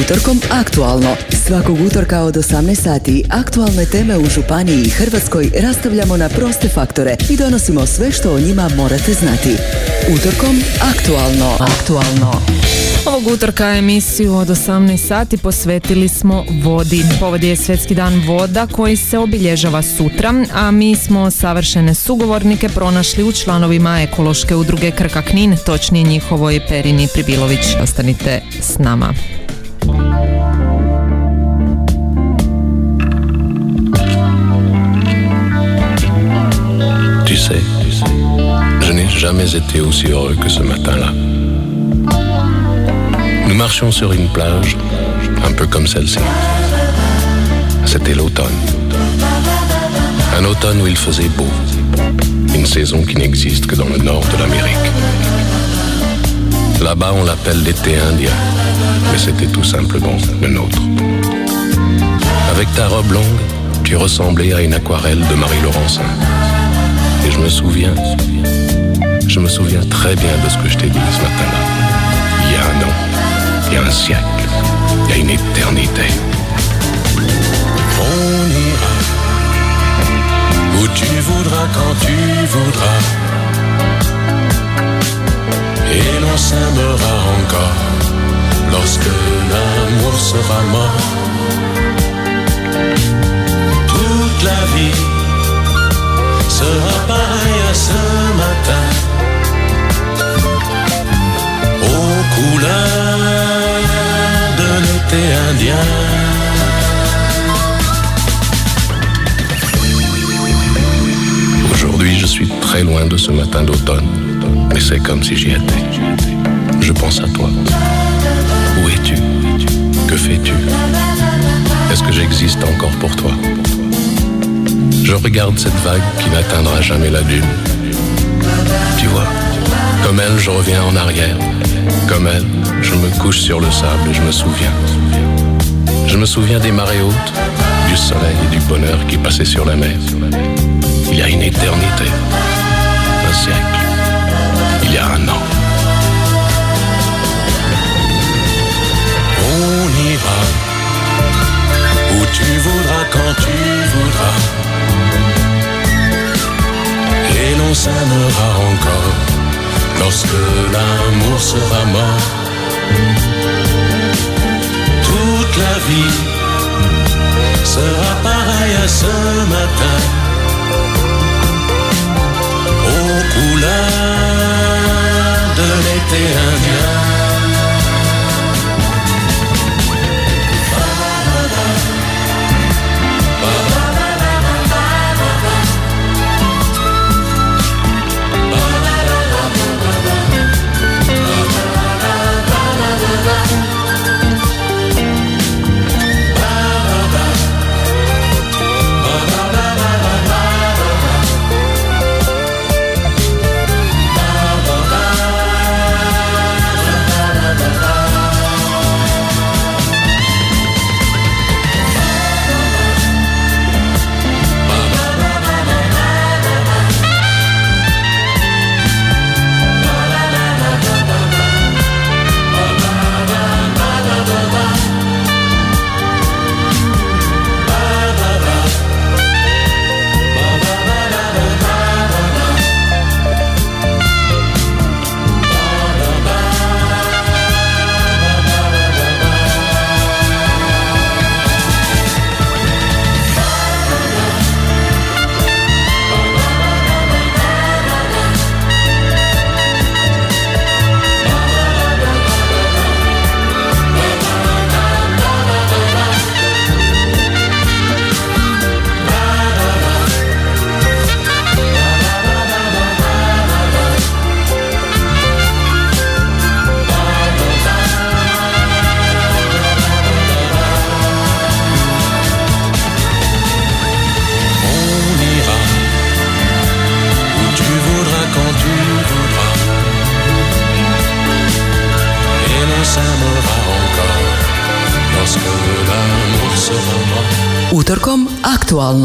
Utorkom aktualno. Svakog utorka od 18 sati aktualne teme u Županiji i Hrvatskoj rastavljamo na proste faktore i donosimo sve što o njima morate znati. Utorkom aktualno. Aktualno. Ovog utorka emisiju od 18 sati posvetili smo vodi. Povod je Svjetski dan voda koji se obilježava sutra, a mi smo savršene sugovornike pronašli u članovima ekološke udruge Krka Knin, točnije njihovoj Perini Pribilović. Ostanite s nama. Sais, je n'ai jamais été aussi heureux que ce matin-là. Nous marchions sur une plage, un peu comme celle-ci. C'était l'automne. Un automne où il faisait beau. Une saison qui n'existe que dans le nord de l'Amérique. Là-bas, on l'appelle l'été indien, mais c'était tout simplement le nôtre. Avec ta robe longue, tu ressemblais à une aquarelle de Marie Laurencin. Et je me souviens, je me souviens très bien de ce que je t'ai dit ce matin-là. Il y a un an, il y a un siècle, il y a une éternité. On ira où tu voudras, quand tu voudras. Et l'on s'aimera encore lorsque l'amour sera mort. Toute la vie sera pareille à ce matin. Aux couleurs de l'été indien. Aujourd'hui, je suis très loin de ce matin d'automne, mais c'est comme si j'y étais. Je pense à toi. Où es-tu? Que fais-tu? Est-ce que j'existe encore pour toi? Je regarde cette vague qui n'atteindra jamais la dune. Tu vois, comme elle, je reviens en arrière. Comme elle, je me couche sur le sable et je me souviens. Je me souviens des marées hautes, du soleil et du bonheur qui passaient sur la mer. Il y a une éternité, un siècle, il y a un an. On ira où tu voudras, quand tu voudras. L'on s'aimera encore lorsque l'amour sera mort. Toute la vie sera pareille à ce matin. Aux couleurs de l'été indien.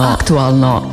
Aktualno. Aktualno.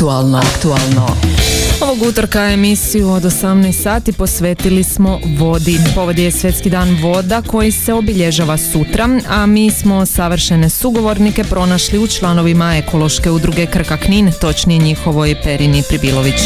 aktualno. Aktualno. Ovog utorka emisiju od 18 sati posvetili smo vodi. Povod je Svjetski dan voda koji se obilježava sutra, a mi smo savršene sugovornike pronašli u članovima ekološke udruge Krka Knin, točnije njihovoj Perini Pribilović.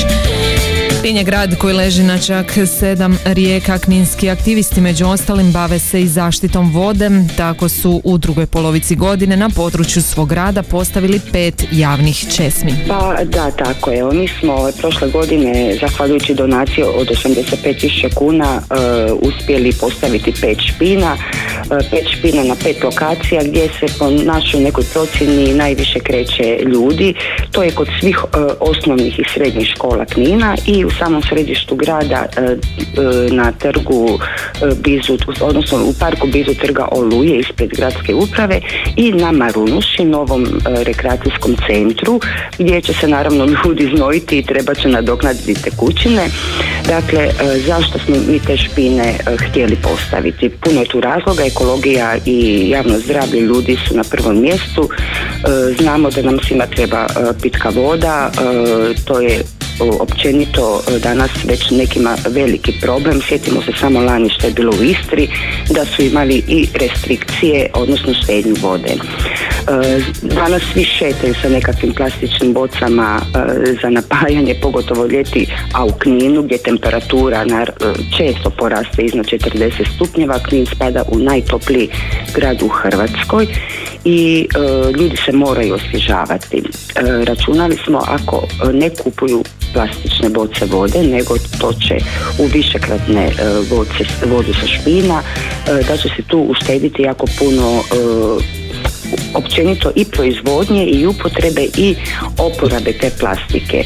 Knin je grad koji leži na čak sedam rijeka. Kninski aktivisti među ostalim bave se i zaštitom vode. Tako su u drugoj polovici godine na području svog grada postavili pet javnih česmi. Pa da, tako je. Mi smo prošle godine, zahvaljujući donaciju od 85.000 kuna, e, uspjeli postaviti pet špina. E, pet špina na pet lokacija gdje se po našoj nekoj procjeni najviše kreće ljudi. To je kod svih e, osnovnih i srednjih škola Knina i u samom središtu grada e, e, na trgu e, blizu, odnosno u parku blizu trga Oluje ispred gradske uprave i na Marunuši, novom rekreacijskom centru gdje će se naravno ljudi znojiti i treba će nadoknaditi tekućine. Dakle, zašto smo mi te špine htjeli postaviti? Puno je tu razloga, ekologija i javno zdravlje ljudi su na prvom mjestu. Znamo da nam svima treba pitka voda, to je općenito e, danas već nekima veliki problem. Sjetimo se samo lani što je bilo u Istri, da su imali i restrikcije, odnosno štednju vode. E, Danas svi šetaju sa nekakvim plastičnim bocama e, za napajanje, pogotovo ljeti, a u Kninu gdje temperatura često poraste iznad 40 stupnjeva, Knin spada u najtopliji grad u Hrvatskoj i ljudi se moraju osvježavati. Računali smo ako ne kupuju plastične boce vode, nego toče u višekratne boce, vodu sa špina, da će se tu uštediti jako puno općenito i proizvodnje i upotrebe i oporabe te plastike.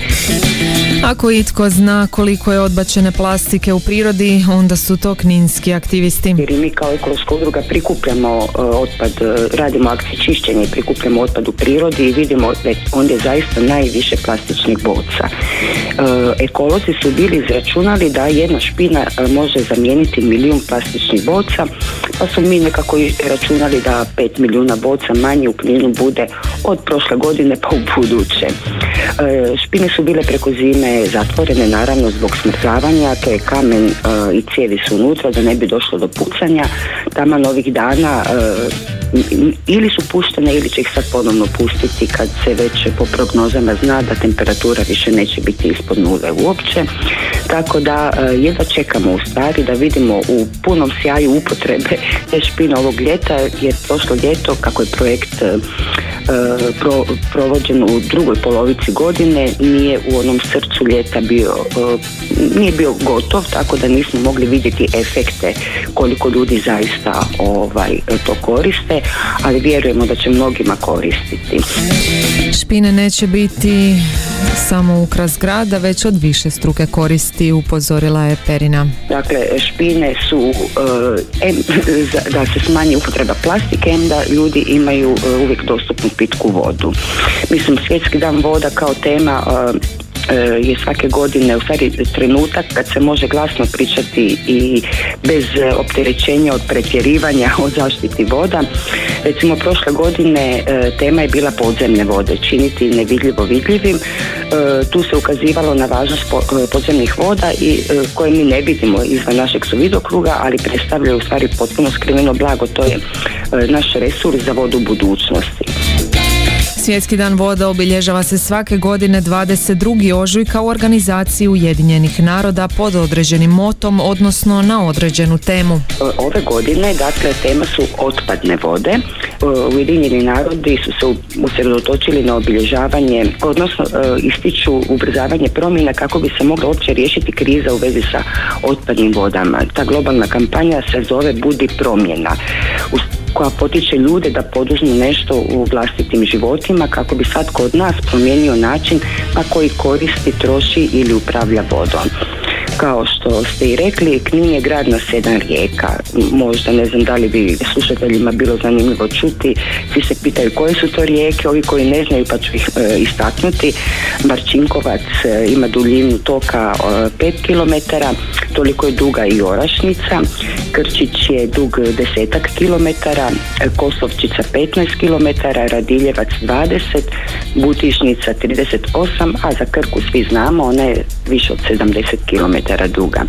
Ako itko zna koliko je odbačene plastike u prirodi, onda su to kninski aktivisti. Jer mi kao ekološka udruga prikupljamo e, otpad, e, radimo akcije čišćenja i prikupljamo otpad u prirodi i vidimo da onda je zaista najviše plastičnih boca. E, ekolozi su bili izračunali da jedna špina može zamijeniti milijun plastičnih boca, pa su mi nekako računali da 5 milijuna boca manje u kninu bude od prošle godine pa u buduće. Špine su bile preko zime zatvorene naravno zbog smrzavanja, to je kamen e, i cijevi su unutra da ne bi došlo do pucanja. Tamo novih dana e, ili su puštene ili će ih sad ponovno pustiti kad se već po prognozama zna da temperatura više neće biti ispod nule uopće. Tako da e, jedva čekamo u stvari da vidimo u punom sjaju upotrebe te špine ovog ljeta jer prošlo ljeto kako je projekt E, pro, provođen u drugoj polovici godine nije u onom srcu ljeta bio e, nije bio gotov tako da nismo mogli vidjeti efekte koliko ljudi zaista ovaj to koriste ali vjerujemo da će mnogima koristiti. Špine neće biti samo ukras grada već od više struke koristi upozorila je Perina. Dakle špine su em, da se smanji upotreba plastike em da ljudi imaju uvijek dostupnu pitku vodu. Mislim, svjetski dan voda kao tema e, je svake godine u stvari trenutak kad se može glasno pričati i bez opterećenja od pretjerivanja o zaštiti voda. Recimo prošle godine e, tema je bila podzemne vode, činiti nevidljivo vidljivim. E, tu se ukazivalo na važnost podzemnih voda i koje mi ne vidimo izvan našeg suvidokruga, ali predstavljaju u stvari potpuno skriveno blago, to je naš resurs za vodu budućnosti. Svjetski dan voda obilježava se svake godine 22. ožujka u organizaciji Ujedinjenih naroda pod određenim motom, odnosno na određenu temu. Ove godine, dakle, tema su otpadne vode. Ujedinjeni narodi su se usredotočili na obilježavanje, odnosno e, ističu ubrzavanje promjena kako bi se mogla uopće riješiti kriza u vezi sa otpadnim vodama. Ta globalna kampanja se zove Budi promjena koja potiče ljude da poduzmu nešto u vlastitim životima kako bi svatko od nas promijenio način na koji koristi, troši ili upravlja vodom. Kao što ste i rekli, Knin je grad na sedam rijeka. Možda ne znam da li bi slušateljima bilo zanimljivo čuti. Svi se pitaju koje su to rijeke, ovi koji ne znaju pa ću ih e, istaknuti. Marčinkovac e, ima duljinu toka e, 5 km, toliko je duga i Orašnica. Krčić je dug desetak kilometara, Kosovčica 15 km, Radiljevac 20, Butišnica 38, a za Krku svi znamo, ona je više od 70 km duga.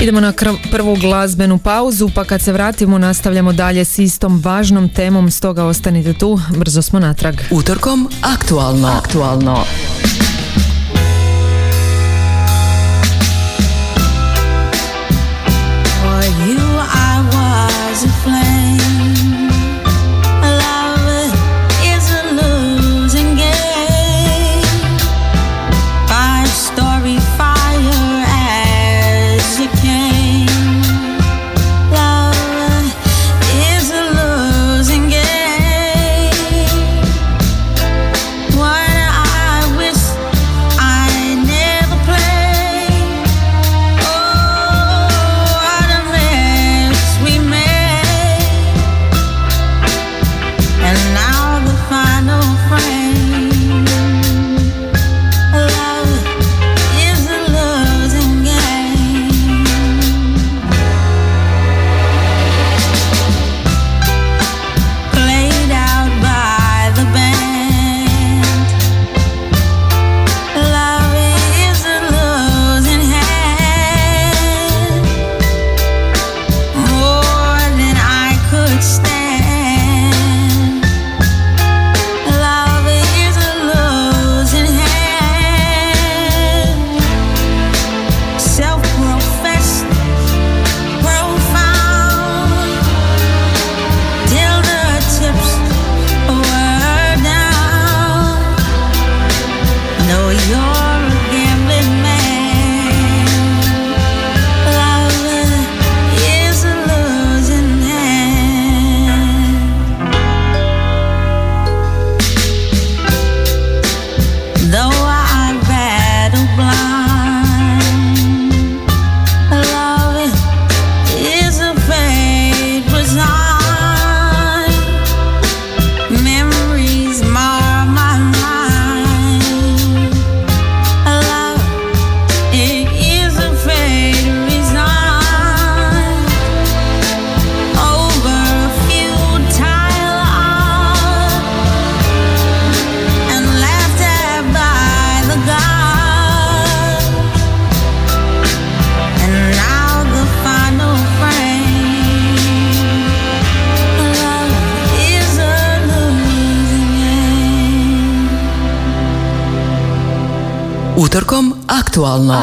Idemo na prvu glazbenu pauzu, pa kad se vratimo nastavljamo dalje s istom važnom temom, stoga ostanite tu, brzo smo natrag. Utorkom, aktualno. Aktualno.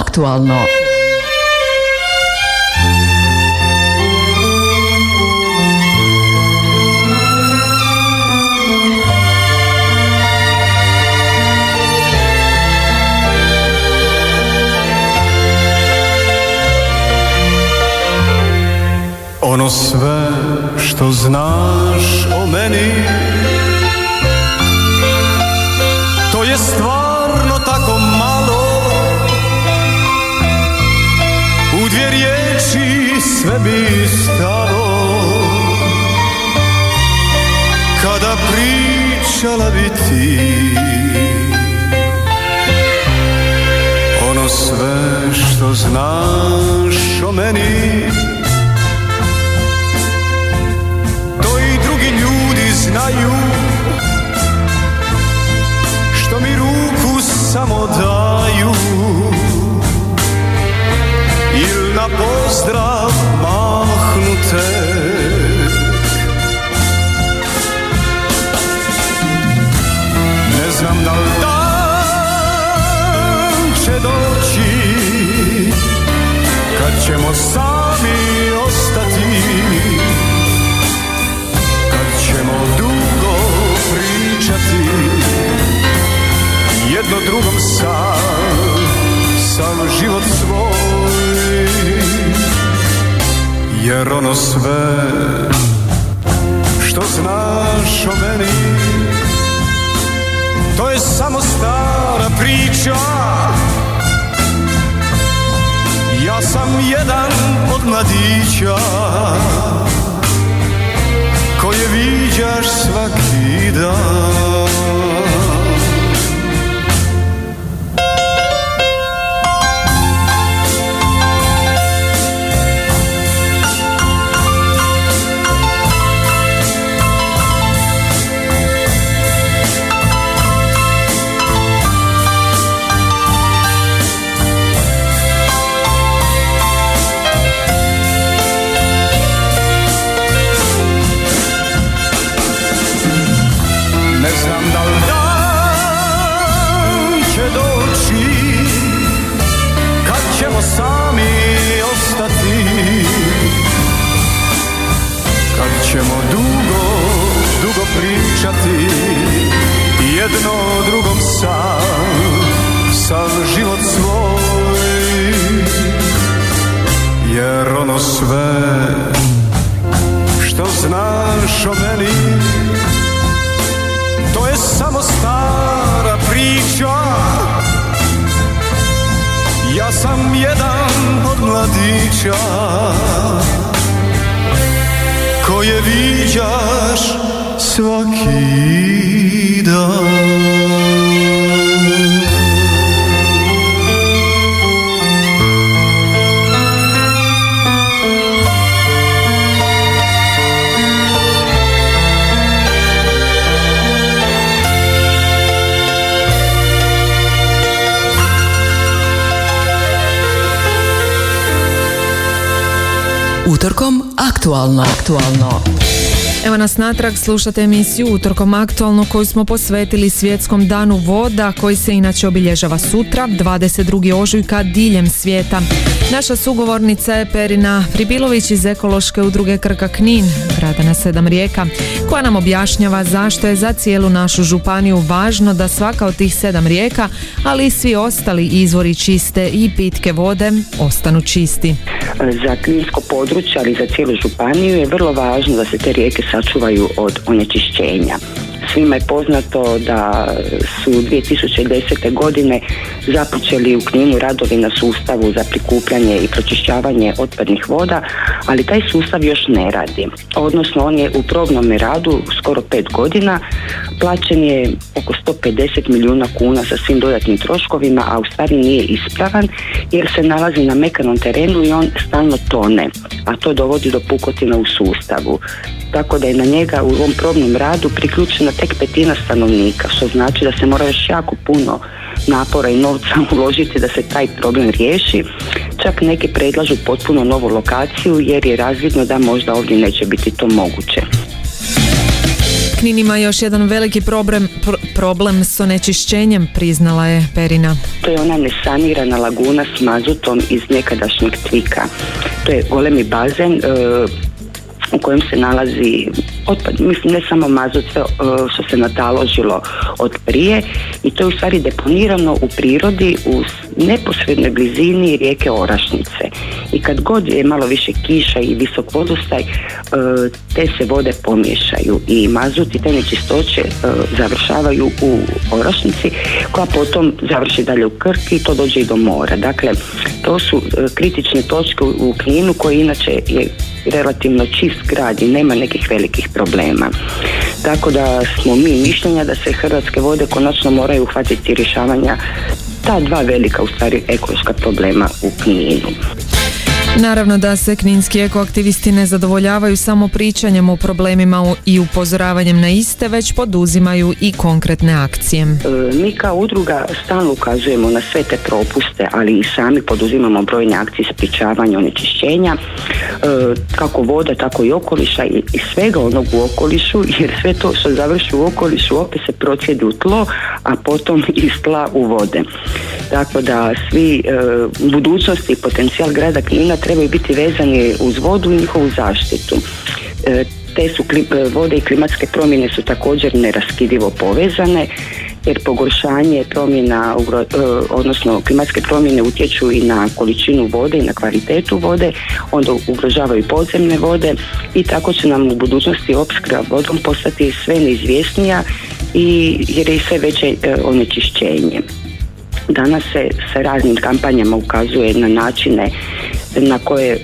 Aktualno. Ono sve što znaš o meni To je stvarno sve bi stalo. Kada pričala bi ti Ono sve što znaš o meni To i drugi ljudi znaju Što mi ruku samo daju pozdrav mahnute. Ne znam da li dan će doći Kad ćemo sami ostati Kad ćemo dugo pričati Jedno drugom sam Sam život svoj Jer ono sve Što znaš o meni To je samo stara priča. Ja sam jedan od mladića koje viđaš svaki dan aktualno. Aktualno. Evo nas natrag, slušate emisiju Utorkom aktualno koju smo posvetili svjetskom danu voda koji se inače obilježava sutra, 22. ožujka diljem svijeta. Naša sugovornica je Perina Fribilović iz ekološke udruge Krka Knin, grada na sedam rijeka, koja nam objašnjava zašto je za cijelu našu županiju važno da svaka od tih sedam rijeka, ali i svi ostali izvori čiste i pitke vode ostanu čisti. za kninsko područje, ali za cijelu županiju je vrlo važno da se te rijeke sačuvaju od onečišćenja. Svima je poznato da su 2010. godine započeli u Kninu radovi na sustavu za prikupljanje i pročišćavanje otpadnih voda, ali taj sustav još ne radi. Odnosno on je u probnom radu skoro pet godina, plaćen je oko 150 milijuna kuna sa svim dodatnim troškovima, a u stvari nije ispravan jer se nalazi na mekanom terenu i on stalno tone, a to dovodi do pukotina u sustavu. Tako da je na njega u ovom probnom radu priključena tek petina stanovnika, što znači da se mora još jako puno napora i novca uložiti da se taj problem riješi. Čak neki predlažu potpuno novu lokaciju jer je razvidno da možda ovdje neće biti to moguće. Knin ima još jedan veliki problem, pro- problem s onečišćenjem, priznala je Perina. To je ona nesanirana laguna s mazutom iz nekadašnjeg Tvika. To je golemi bazen e, u kojem se nalazi otpad, mislim ne samo mazut, sve e, što se nataložilo od prije i to je u stvari deponirano u prirodi u neposrednoj blizini rijeke Orašnice. I kad god je malo više kiša i visok vodostaj, e, te se vode pomiješaju i mazut i te nečistoće e, završavaju u Orašnici koja potom završi dalje u Krki i to dođe i do mora. Dakle, to su kritične točke u Kninu koji inače je relativno čist grad i nema nekih velikih problema. Tako da smo mi mišljenja da se Hrvatske vode konačno moraju uhvatiti rješavanja ta dva velika u stvari ekološka problema u Kninu. Naravno da se kninski ekoaktivisti ne zadovoljavaju samo pričanjem o problemima i upozoravanjem na iste, već poduzimaju i konkretne akcije. E, mi kao udruga stalno ukazujemo na sve te propuste, ali i sami poduzimamo brojne akcije sprječavanja onečišćenja, e, kako voda, tako i okoliša i, svega onog u okolišu, jer sve to što završi u okolišu opet se procjedi u tlo, a potom iz tla u vode. Tako da svi e, budućnosti i potencijal grada Knina trebaju biti vezani uz vodu i njihovu zaštitu. E, te su e, vode i klimatske promjene su također neraskidivo povezane jer pogoršanje promjena, e, odnosno klimatske promjene utječu i na količinu vode i na kvalitetu vode, onda ugrožavaju podzemne vode i tako će nam u budućnosti opskrba vodom postati sve neizvjesnija i jer je sve veće onečišćenje. Danas se sa raznim kampanjama ukazuje na načine na koje e,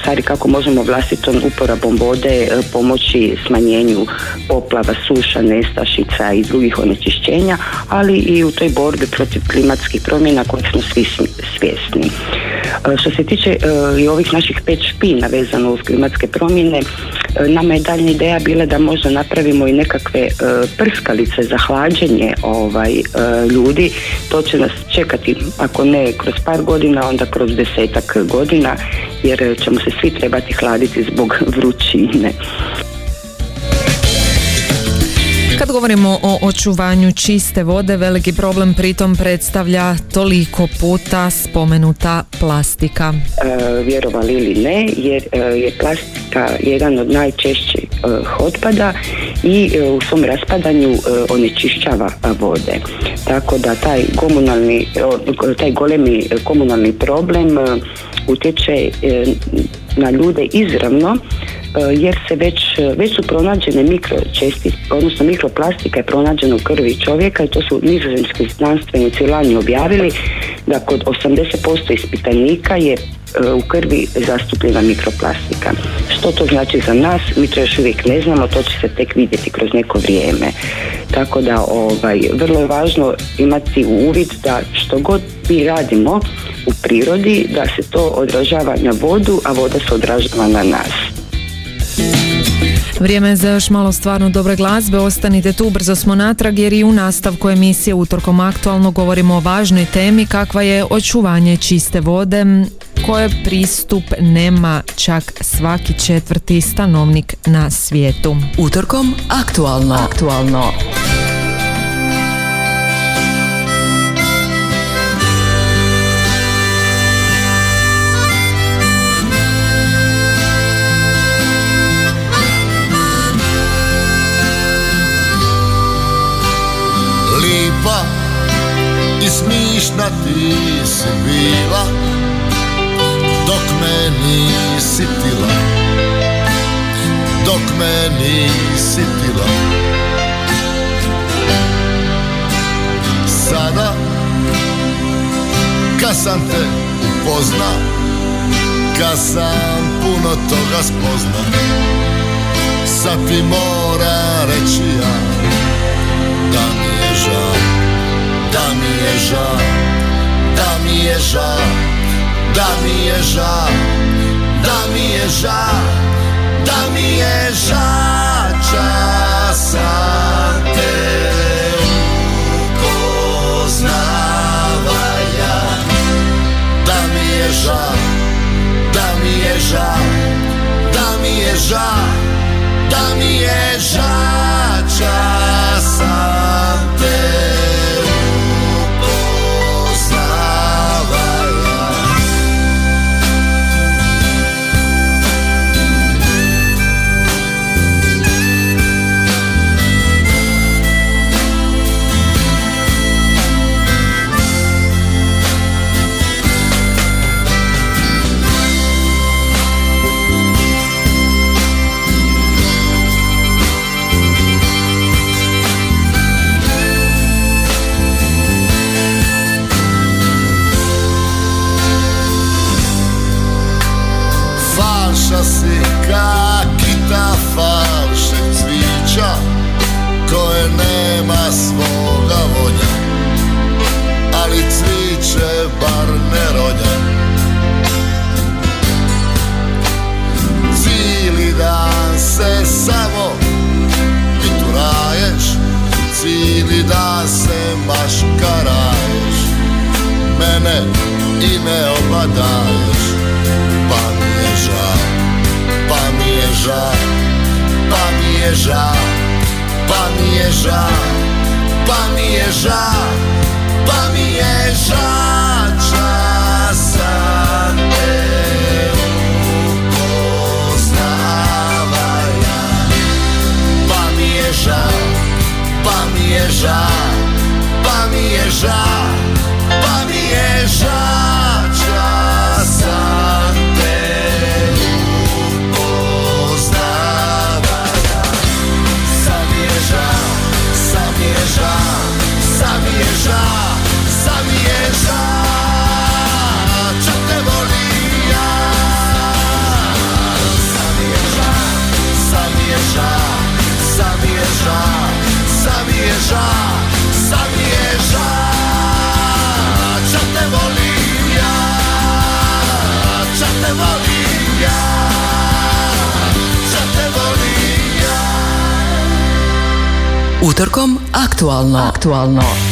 stvari kako možemo vlastitom uporabom vode e, pomoći smanjenju poplava, suša, nestašica i drugih onečišćenja, ali i u toj borbi protiv klimatskih promjena kojih smo svi svjesni. E, što se tiče i ovih naših pet špina vezano uz klimatske promjene, nama je daljnja ideja bila da možda napravimo i nekakve prskalice za hlađenje ovaj, ljudi. To će nas čekati, ako ne kroz par godina, onda kroz desetak godina jer ćemo se svi trebati hladiti zbog vrućine. Kad govorimo o očuvanju čiste vode, veliki problem pritom predstavlja toliko puta spomenuta plastika. E, vjerovali ili ne, jer e, je plastika jedan od najčešćih e, otpada i e, u svom raspadanju onečišćava vode. Tako da taj komunalni, taj golemi komunalni problem utječe e, na ljude izravno e, jer se već, već su pronađene mikročestice, odnosno mikroplastika je pronađena u krvi čovjeka i to su nizozemski znanstvenici lani objavili da kod 80% ispitanika je e, u krvi zastupljena mikroplastika. Što to znači za nas? Mi to još uvijek ne znamo, to će se tek vidjeti kroz neko vrijeme. Tako da ovaj, vrlo je važno imati uvid da što god mi radimo u prirodi, da se to odražava na vodu, a voda se odražava na nas. Vrijeme je za još malo stvarno dobre glazbe, ostanite tu, brzo smo natrag jer i u nastavku emisije Utorkom aktualno govorimo o važnoj temi kakva je očuvanje čiste vode koje pristup nema čak svaki četvrti stanovnik na svijetu. Utorkom aktualno. Aktualno. Ti si bila dok me nisi tila. Dok me nisi tila. Sada kad sam te upozna kad sam puno toga spozna sad ti mora reći ja da mi je žal da mi je žal da mi je žal da mi je ža, da mi je ža, da Pa mi je žal, pa mi je žal. utorkom aktualno. Aktualno.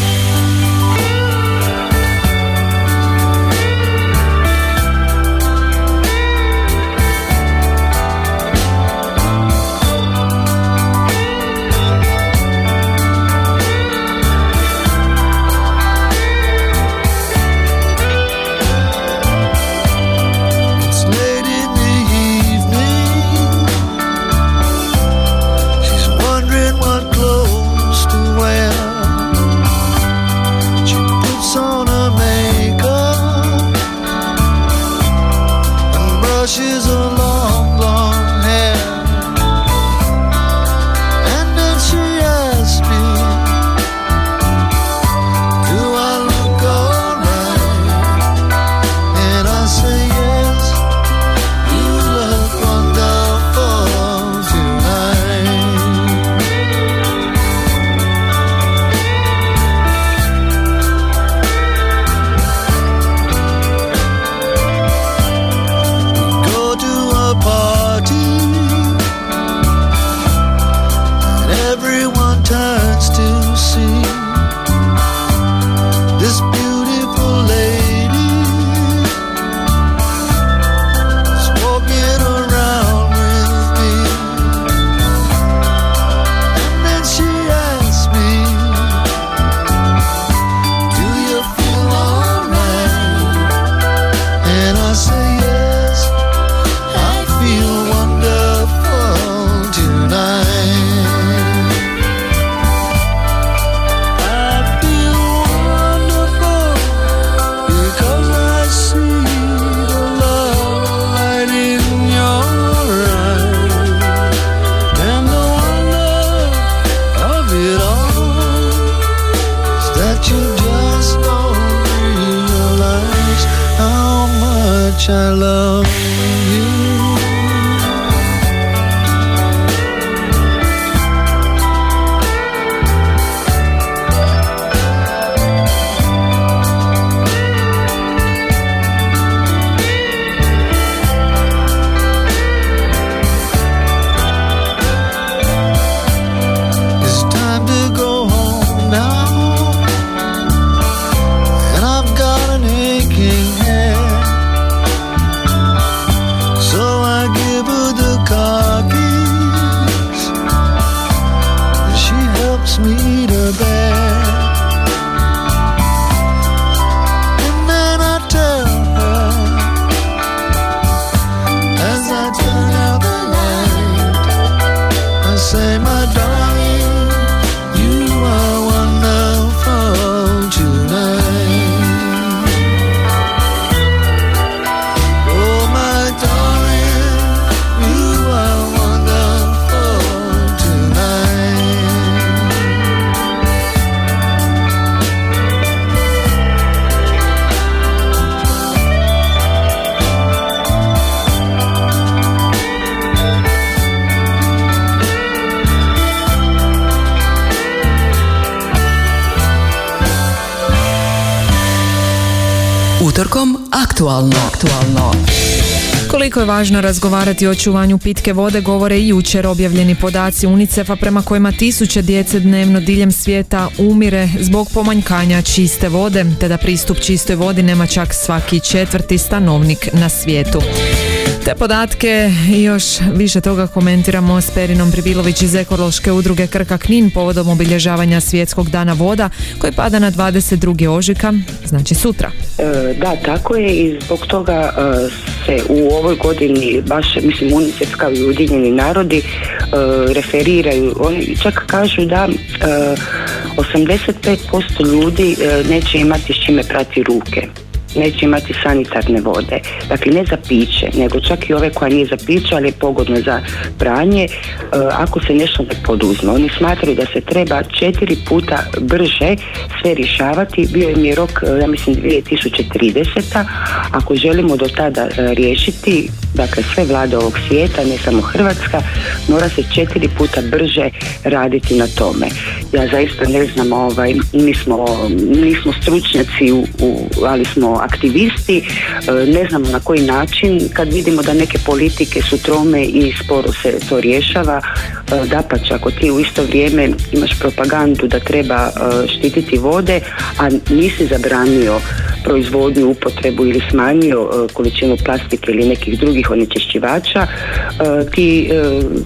Aktualno, aktualno. Koliko je važno razgovarati o očuvanju pitke vode govore i jučer objavljeni podaci UNICEF-a prema kojima tisuće djece dnevno diljem svijeta umire zbog pomanjkanja čiste vode, te da pristup čistoj vodi nema čak svaki četvrti stanovnik na svijetu. Te podatke i još više toga komentiramo s Perinom Pribilović iz ekološke udruge Krka Knin povodom obilježavanja svjetskog dana voda koji pada na 22. ožika, znači sutra. E, da, tako je i zbog toga e, se u ovoj godini baš, mislim, UNICEF kao i Ujedinjeni narodi e, referiraju, oni čak kažu da 85% ljudi neće imati s čime prati ruke neće imati sanitarne vode. Dakle, ne za piće, nego čak i ove koja nije za piće, ali je pogodna za pranje, e, ako se nešto ne poduzme. Oni smatraju da se treba četiri puta brže sve rješavati. Bio je mi rok, e, ja mislim, 2030. Ako želimo do tada e, riješiti, dakle, sve vlade ovog svijeta, ne samo Hrvatska, mora se četiri puta brže raditi na tome. Ja zaista ne znam, ovaj, mi smo, nismo stručnjaci, u, ali smo aktivisti, e, ne znamo na koji način, kad vidimo da neke politike su trome i sporo se to rješava, e, da pa ako ti u isto vrijeme imaš propagandu da treba e, štititi vode, a nisi zabranio proizvodnju, upotrebu ili smanjio količinu plastike ili nekih drugih onečišćivača, ti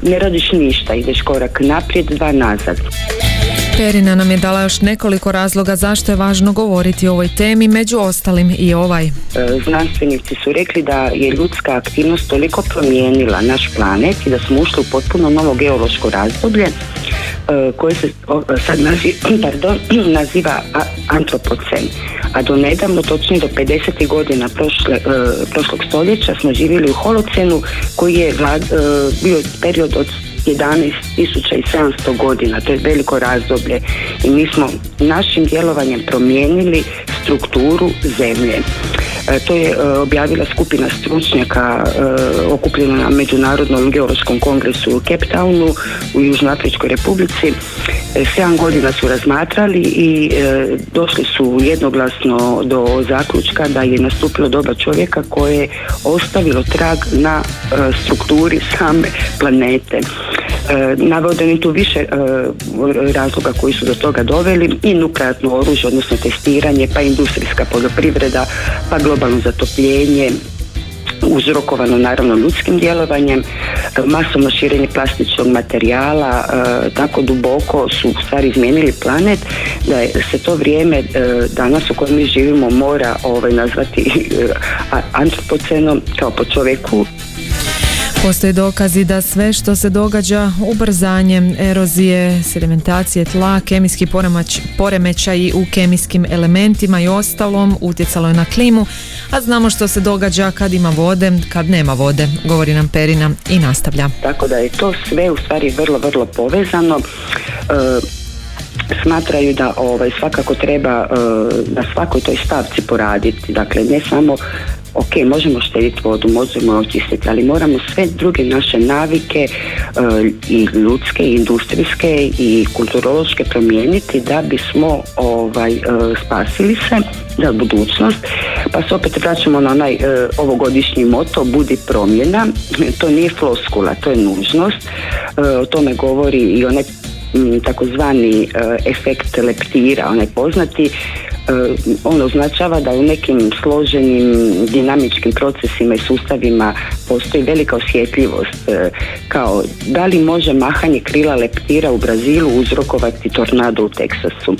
ne radiš ništa, ideš korak naprijed, dva nazad. Perina nam je dala još nekoliko razloga zašto je važno govoriti o ovoj temi, među ostalim i ovaj. E, znanstvenici su rekli da je ljudska aktivnost toliko promijenila naš planet i da smo ušli u potpuno novo geološko razdoblje e, koje se sad naziva, pardon, naziva antropocen. A do nedavno, točnije do 50. godina prošle, e, prošlog stoljeća smo živjeli u holocenu koji je bio period od 11.700 godina, to je veliko razdoblje i mi smo našim djelovanjem promijenili strukturu zemlje. E, to je e, objavila skupina stručnjaka e, okupljena na Međunarodnom geološkom kongresu u Cape Townu u Južnoafričkoj republici. Sedam godina su razmatrali i došli su jednoglasno do zaključka da je nastupilo doba čovjeka koje je ostavilo trag na strukturi same planete. Navodeni tu više razloga koji su do toga doveli i nuklearno oružje, odnosno testiranje, pa industrijska poljoprivreda, pa globalno zatopljenje, uzrokovano naravno ljudskim djelovanjem, masovno širenje plastičnog materijala, e, tako duboko su u stvari izmijenili planet da se to vrijeme e, danas u kojem mi živimo mora ovaj, nazvati e, antropocenom kao po čovjeku Postoje dokazi da sve što se događa ubrzanjem erozije, sedimentacije tla, kemijski poremećaj u kemijskim elementima i ostalom utjecalo je na klimu, a znamo što se događa kad ima vode, kad nema vode, govori nam Perina i nastavlja. Tako da je to sve u stvari vrlo, vrlo povezano. E, smatraju da ovaj, svakako treba e, na svakoj toj stavci poraditi. Dakle, ne samo ok, možemo štediti vodu, možemo očistiti, ali moramo sve druge naše navike uh, i ljudske, i industrijske i kulturološke promijeniti da bismo ovaj, uh, spasili se za budućnost. Pa se opet vraćamo na onaj uh, ovogodišnji moto budi promjena. To nije floskula, to je nužnost. O tome govori i onaj takozvani efekt leptira, onaj poznati E, on označava da u nekim složenim dinamičkim procesima i sustavima postoji velika osjetljivost e, kao da li može mahanje krila leptira u Brazilu uzrokovati tornado u Teksasu.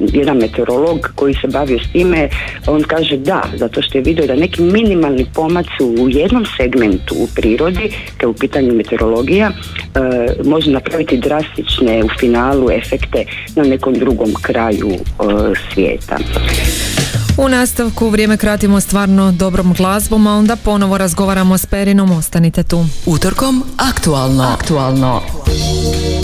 E, jedan meteorolog koji se bavio s time, on kaže da, zato što je vidio da neki minimalni pomaci u jednom segmentu u prirodi, kao u pitanju meteorologija, može napraviti drastične u finalu efekte na nekom drugom kraju svijeta. U nastavku vrijeme kratimo stvarno dobrom glazbom, a onda ponovo razgovaramo s Perinom, ostanite tu. Utorkom, aktualno. Aktualno. take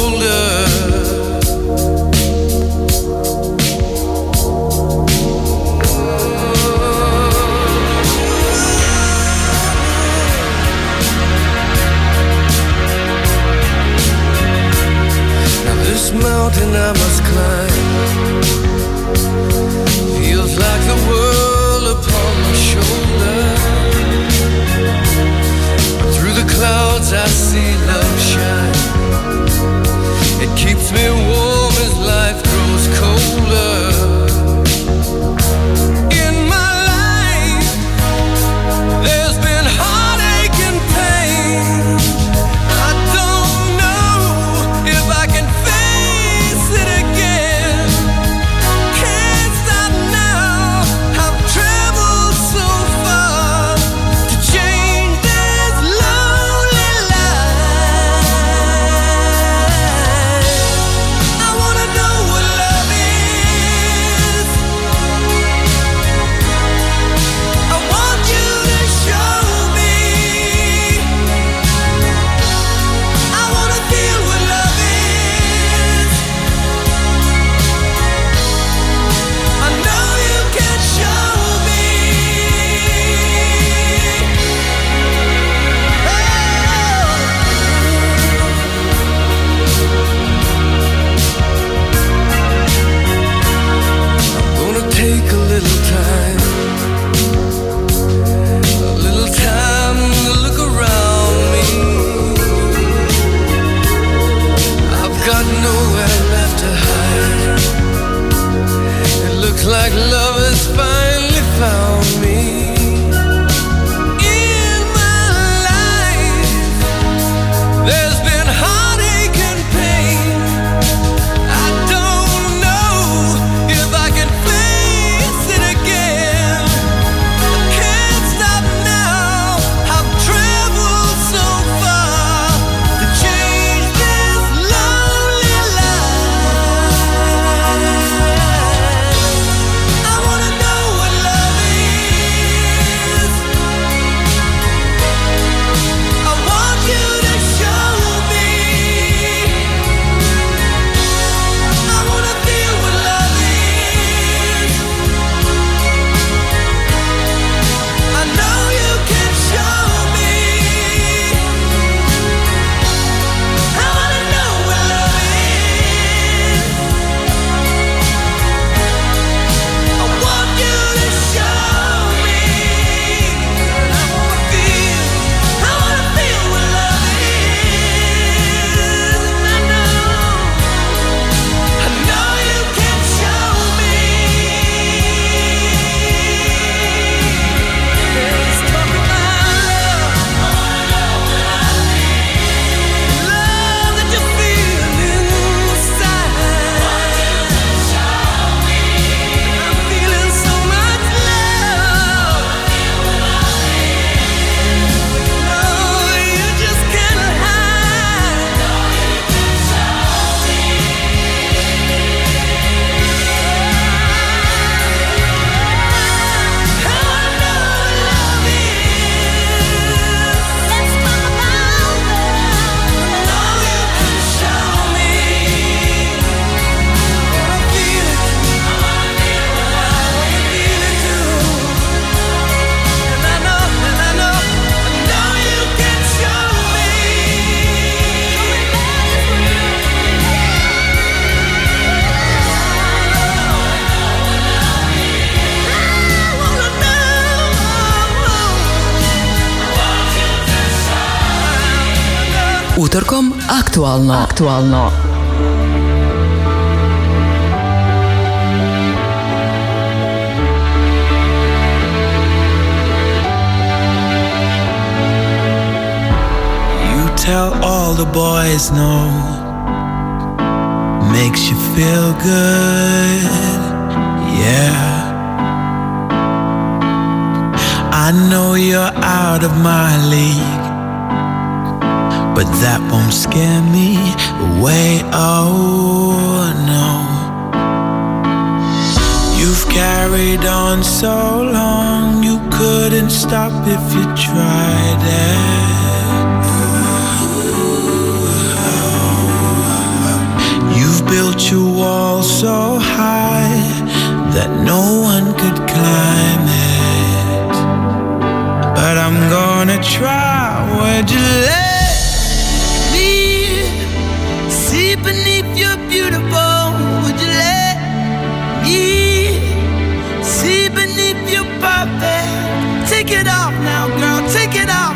I must climb. Feels like the world upon my. Through the clouds I see love shine. It keeps me warm. Aktualno. Aktualno. You tell all the boys no. Makes you feel good. Yeah. I know you're out of my league but that won't scare me away. Oh no, you've carried on so long, you couldn't stop if you tried it. You've built your wall so high that no one could climb it, but I'm gonna try. Would you let? there. Take it off now, girl, take it off.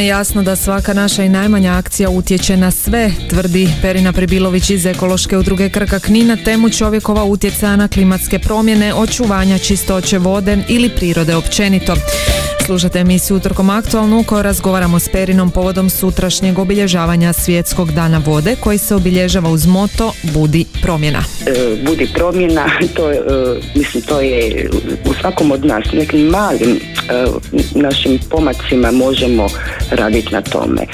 Je jasno da svaka naša i najmanja akcija utječe na sve, tvrdi Perina Pribilović iz ekološke udruge Krka Knin na temu čovjekova utjecaja na klimatske promjene, očuvanja čistoće vode ili prirode općenito. Slušate emisiju Utorkom aktualnu u kojoj razgovaramo s Perinom povodom sutrašnjeg obilježavanja svjetskog dana vode koji se obilježava uz moto Budi promjena. e, budi promjena, to e, mislim, to je u svakom od nas, nekim malim e, našim pomacima možemo raditi na tome.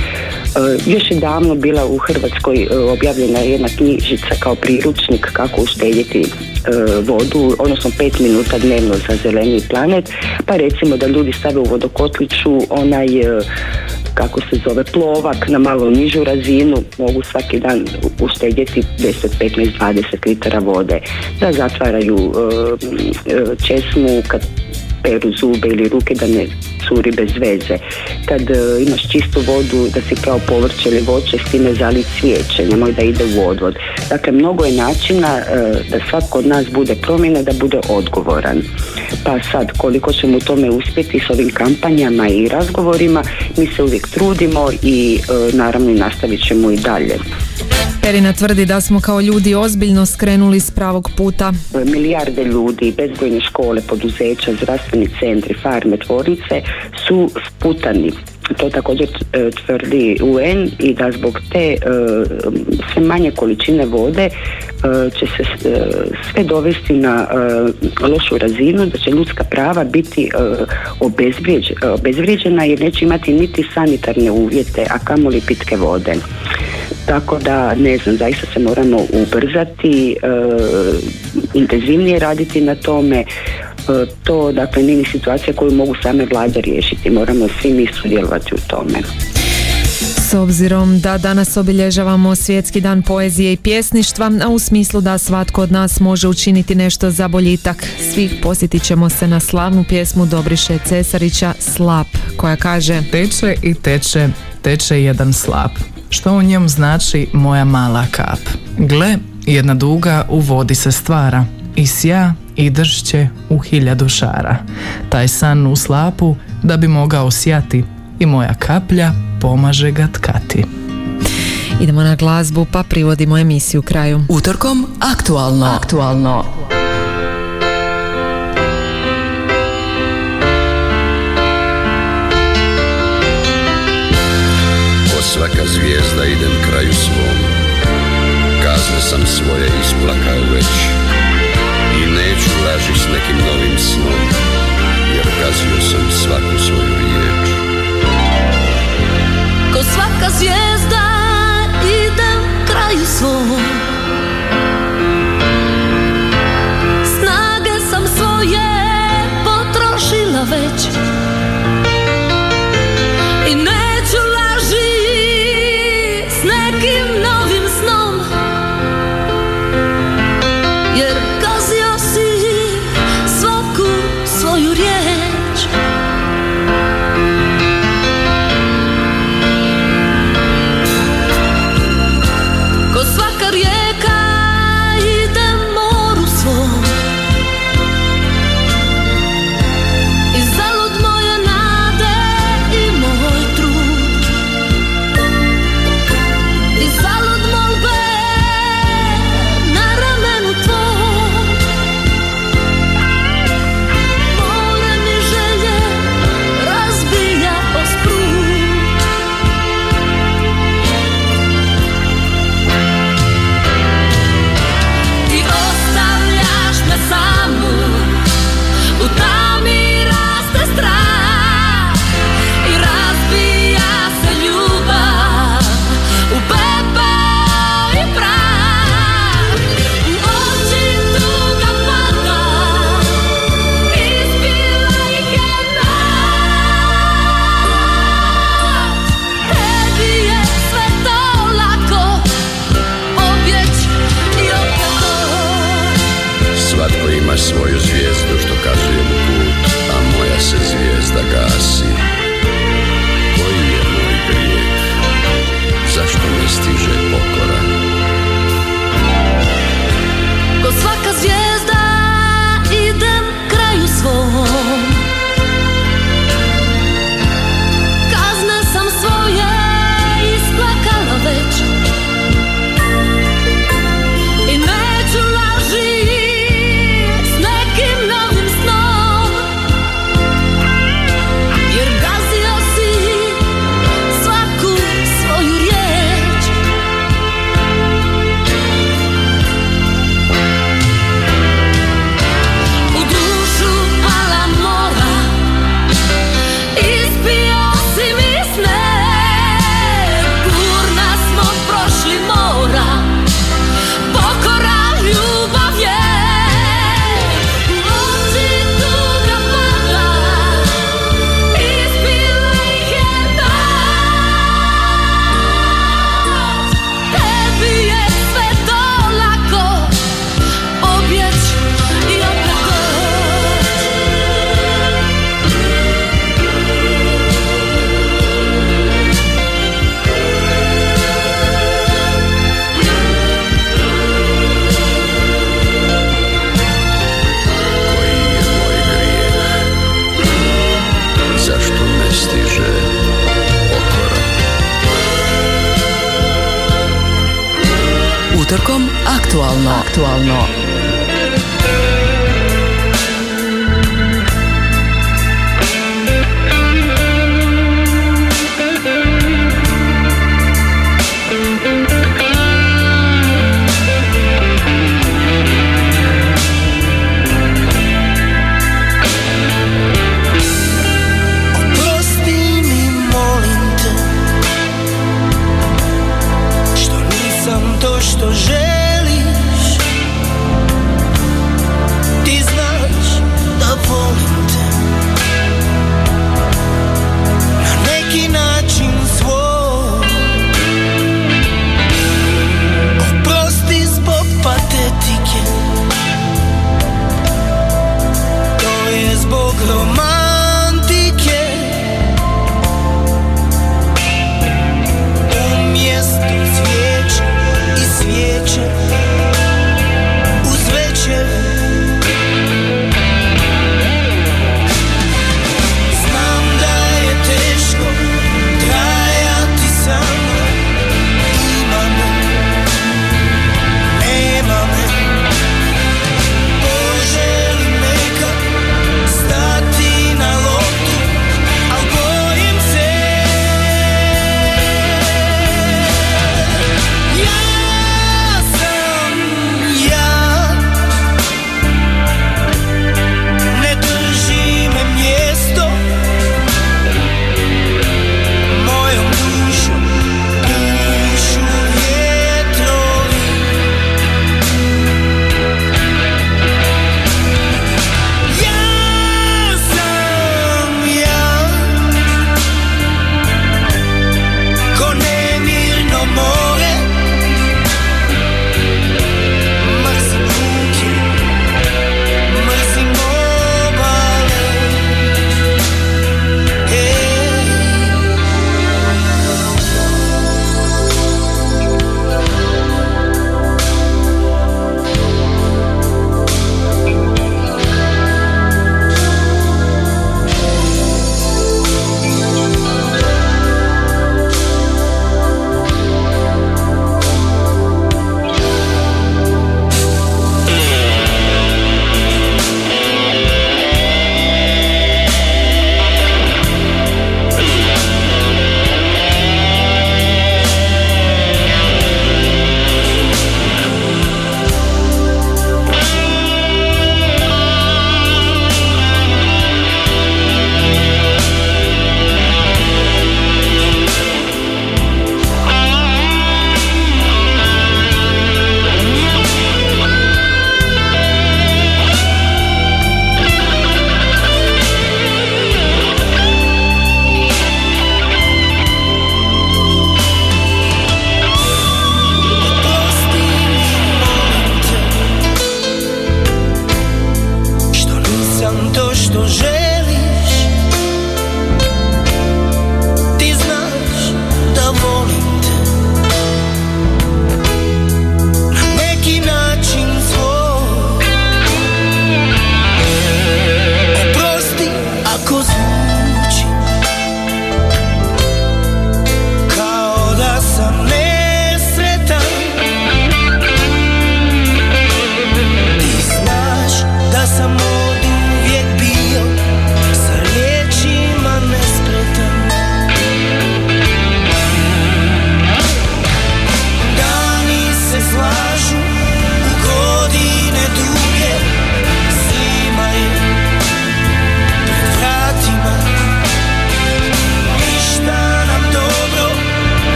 E, još je davno bila u Hrvatskoj e, objavljena jedna knjižica kao priručnik kako uštedjeti e, vodu, odnosno pet minuta dnevno za zeleni planet, pa recimo da ljudi stave u vodokotliću onaj kako se zove plovak na malo nižu razinu mogu svaki dan uštedjeti 10, 15, 20 litara vode. Da zatvaraju česmu kad peru zube ili ruke da ne curi bez veze. Kad e, imaš čistu vodu da si kao povrće ili voće s time zali cvijeće nemoj da ide u odvod. Dakle mnogo je načina e, da svatko od nas bude promjena da bude odgovoran. Pa sad koliko ćemo u tome uspjeti s ovim kampanjama i razgovorima mi se uvijek trudimo i e, naravno nastavit ćemo i dalje Perina tvrdi da smo kao ljudi ozbiljno skrenuli s pravog puta. milijarde ljudi, bezbrojne škole, poduzeća, zdravstveni centri, farme, tvornice su sputani. To također e, tvrdi UN i da zbog te e, sve manje količine vode e, će se sve dovesti na lošu razinu, da će ljudska prava biti obezvrijeđ- obezvrijeđena jer neće imati niti sanitarne uvjete, a kamoli pitke vode. Tako da, ne znam, zaista se moramo ubrzati, intenzivnije raditi na tome. E, to, dakle, nije ni situacija koju mogu same vlade riješiti. Moramo svi mi sudjelovati u tome. S obzirom da danas obilježavamo svjetski dan poezije i pjesništva, a u smislu da svatko od nas može učiniti nešto za boljitak svih, posjetit ćemo se na slavnu pjesmu Dobriše Cesarića Slap, koja kaže Teče i teče, teče jedan slap. Što u njem znači moja mala kap? Gle, jedna duga u vodi se stvara i sja i dršće u hiljadu šara. Taj san u slapu da bi mogao sjati i moja kaplja pomaže ga tkati. Idemo na glazbu pa privodimo emisiju kraju. Utorkom aktualno. Aktualno. Svaka zvijezda idem kraju svom Kazne sam svoje isplakao već Laži s nekim novim snom Jer gazio sam svaku svoju riječ. Ko svaka zvijezda idem kraju svom. Snage sam svoje potrošila već aktualno.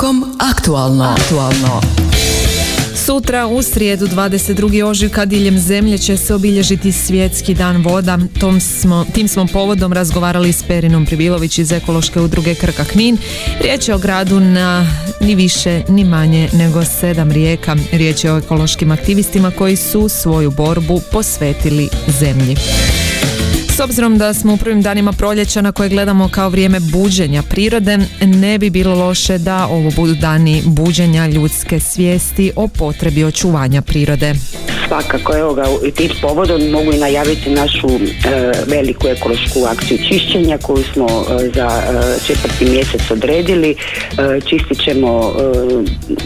Utorkom aktualno. Aktualno. Sutra u srijedu 22. ožujka diljem zemlje će se obilježiti svjetski dan voda. Tom smo, tim smo povodom razgovarali s Perinom Pribilović iz ekološke udruge Krka Knin. Riječ je o gradu na ni više ni manje nego sedam rijeka. Riječ je o ekološkim aktivistima koji su svoju borbu posvetili zemlji. Obzirom da smo u prvim danima proljeća na koje gledamo kao vrijeme buđenja prirode, ne bi bilo loše da ovo budu dani buđenja ljudske svijesti o potrebi očuvanja prirode. Svakako, evo ga, i tim povodom mogu i najaviti našu e, veliku ekološku akciju čišćenja koju smo e, za e, četvrti mjesec odredili. E, čistit ćemo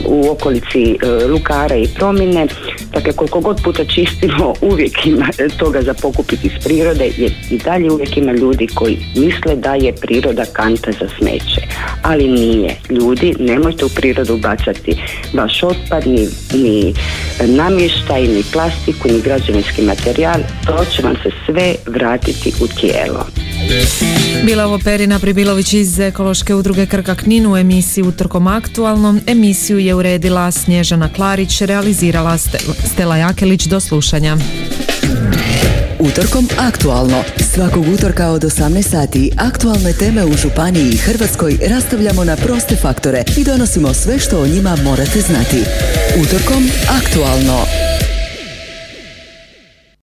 u okolici Lukara i Promine. Dakle, koliko god puta čistimo, uvijek ima toga za pokupiti iz prirode, jer i dalje uvijek ima ljudi koji misle da je priroda kanta za smeće. Ali nije. Ljudi, nemojte u prirodu bacati vaš otpad, ni, ni namještaj, ni plastiku, ni građevinski materijal. To će vam se sve vratiti u tijelo. Bila ovo Perina Pribilović iz ekološke udruge Krka Knin u emisiji Utorkom aktualno. Emisiju je uredila Snježana Klarić, realizirala Stela Jakelić do slušanja. Utorkom aktualno. Svakog utorka od 18 sati aktualne teme u Županiji i Hrvatskoj rastavljamo na proste faktore i donosimo sve što o njima morate znati. Utorkom aktualno.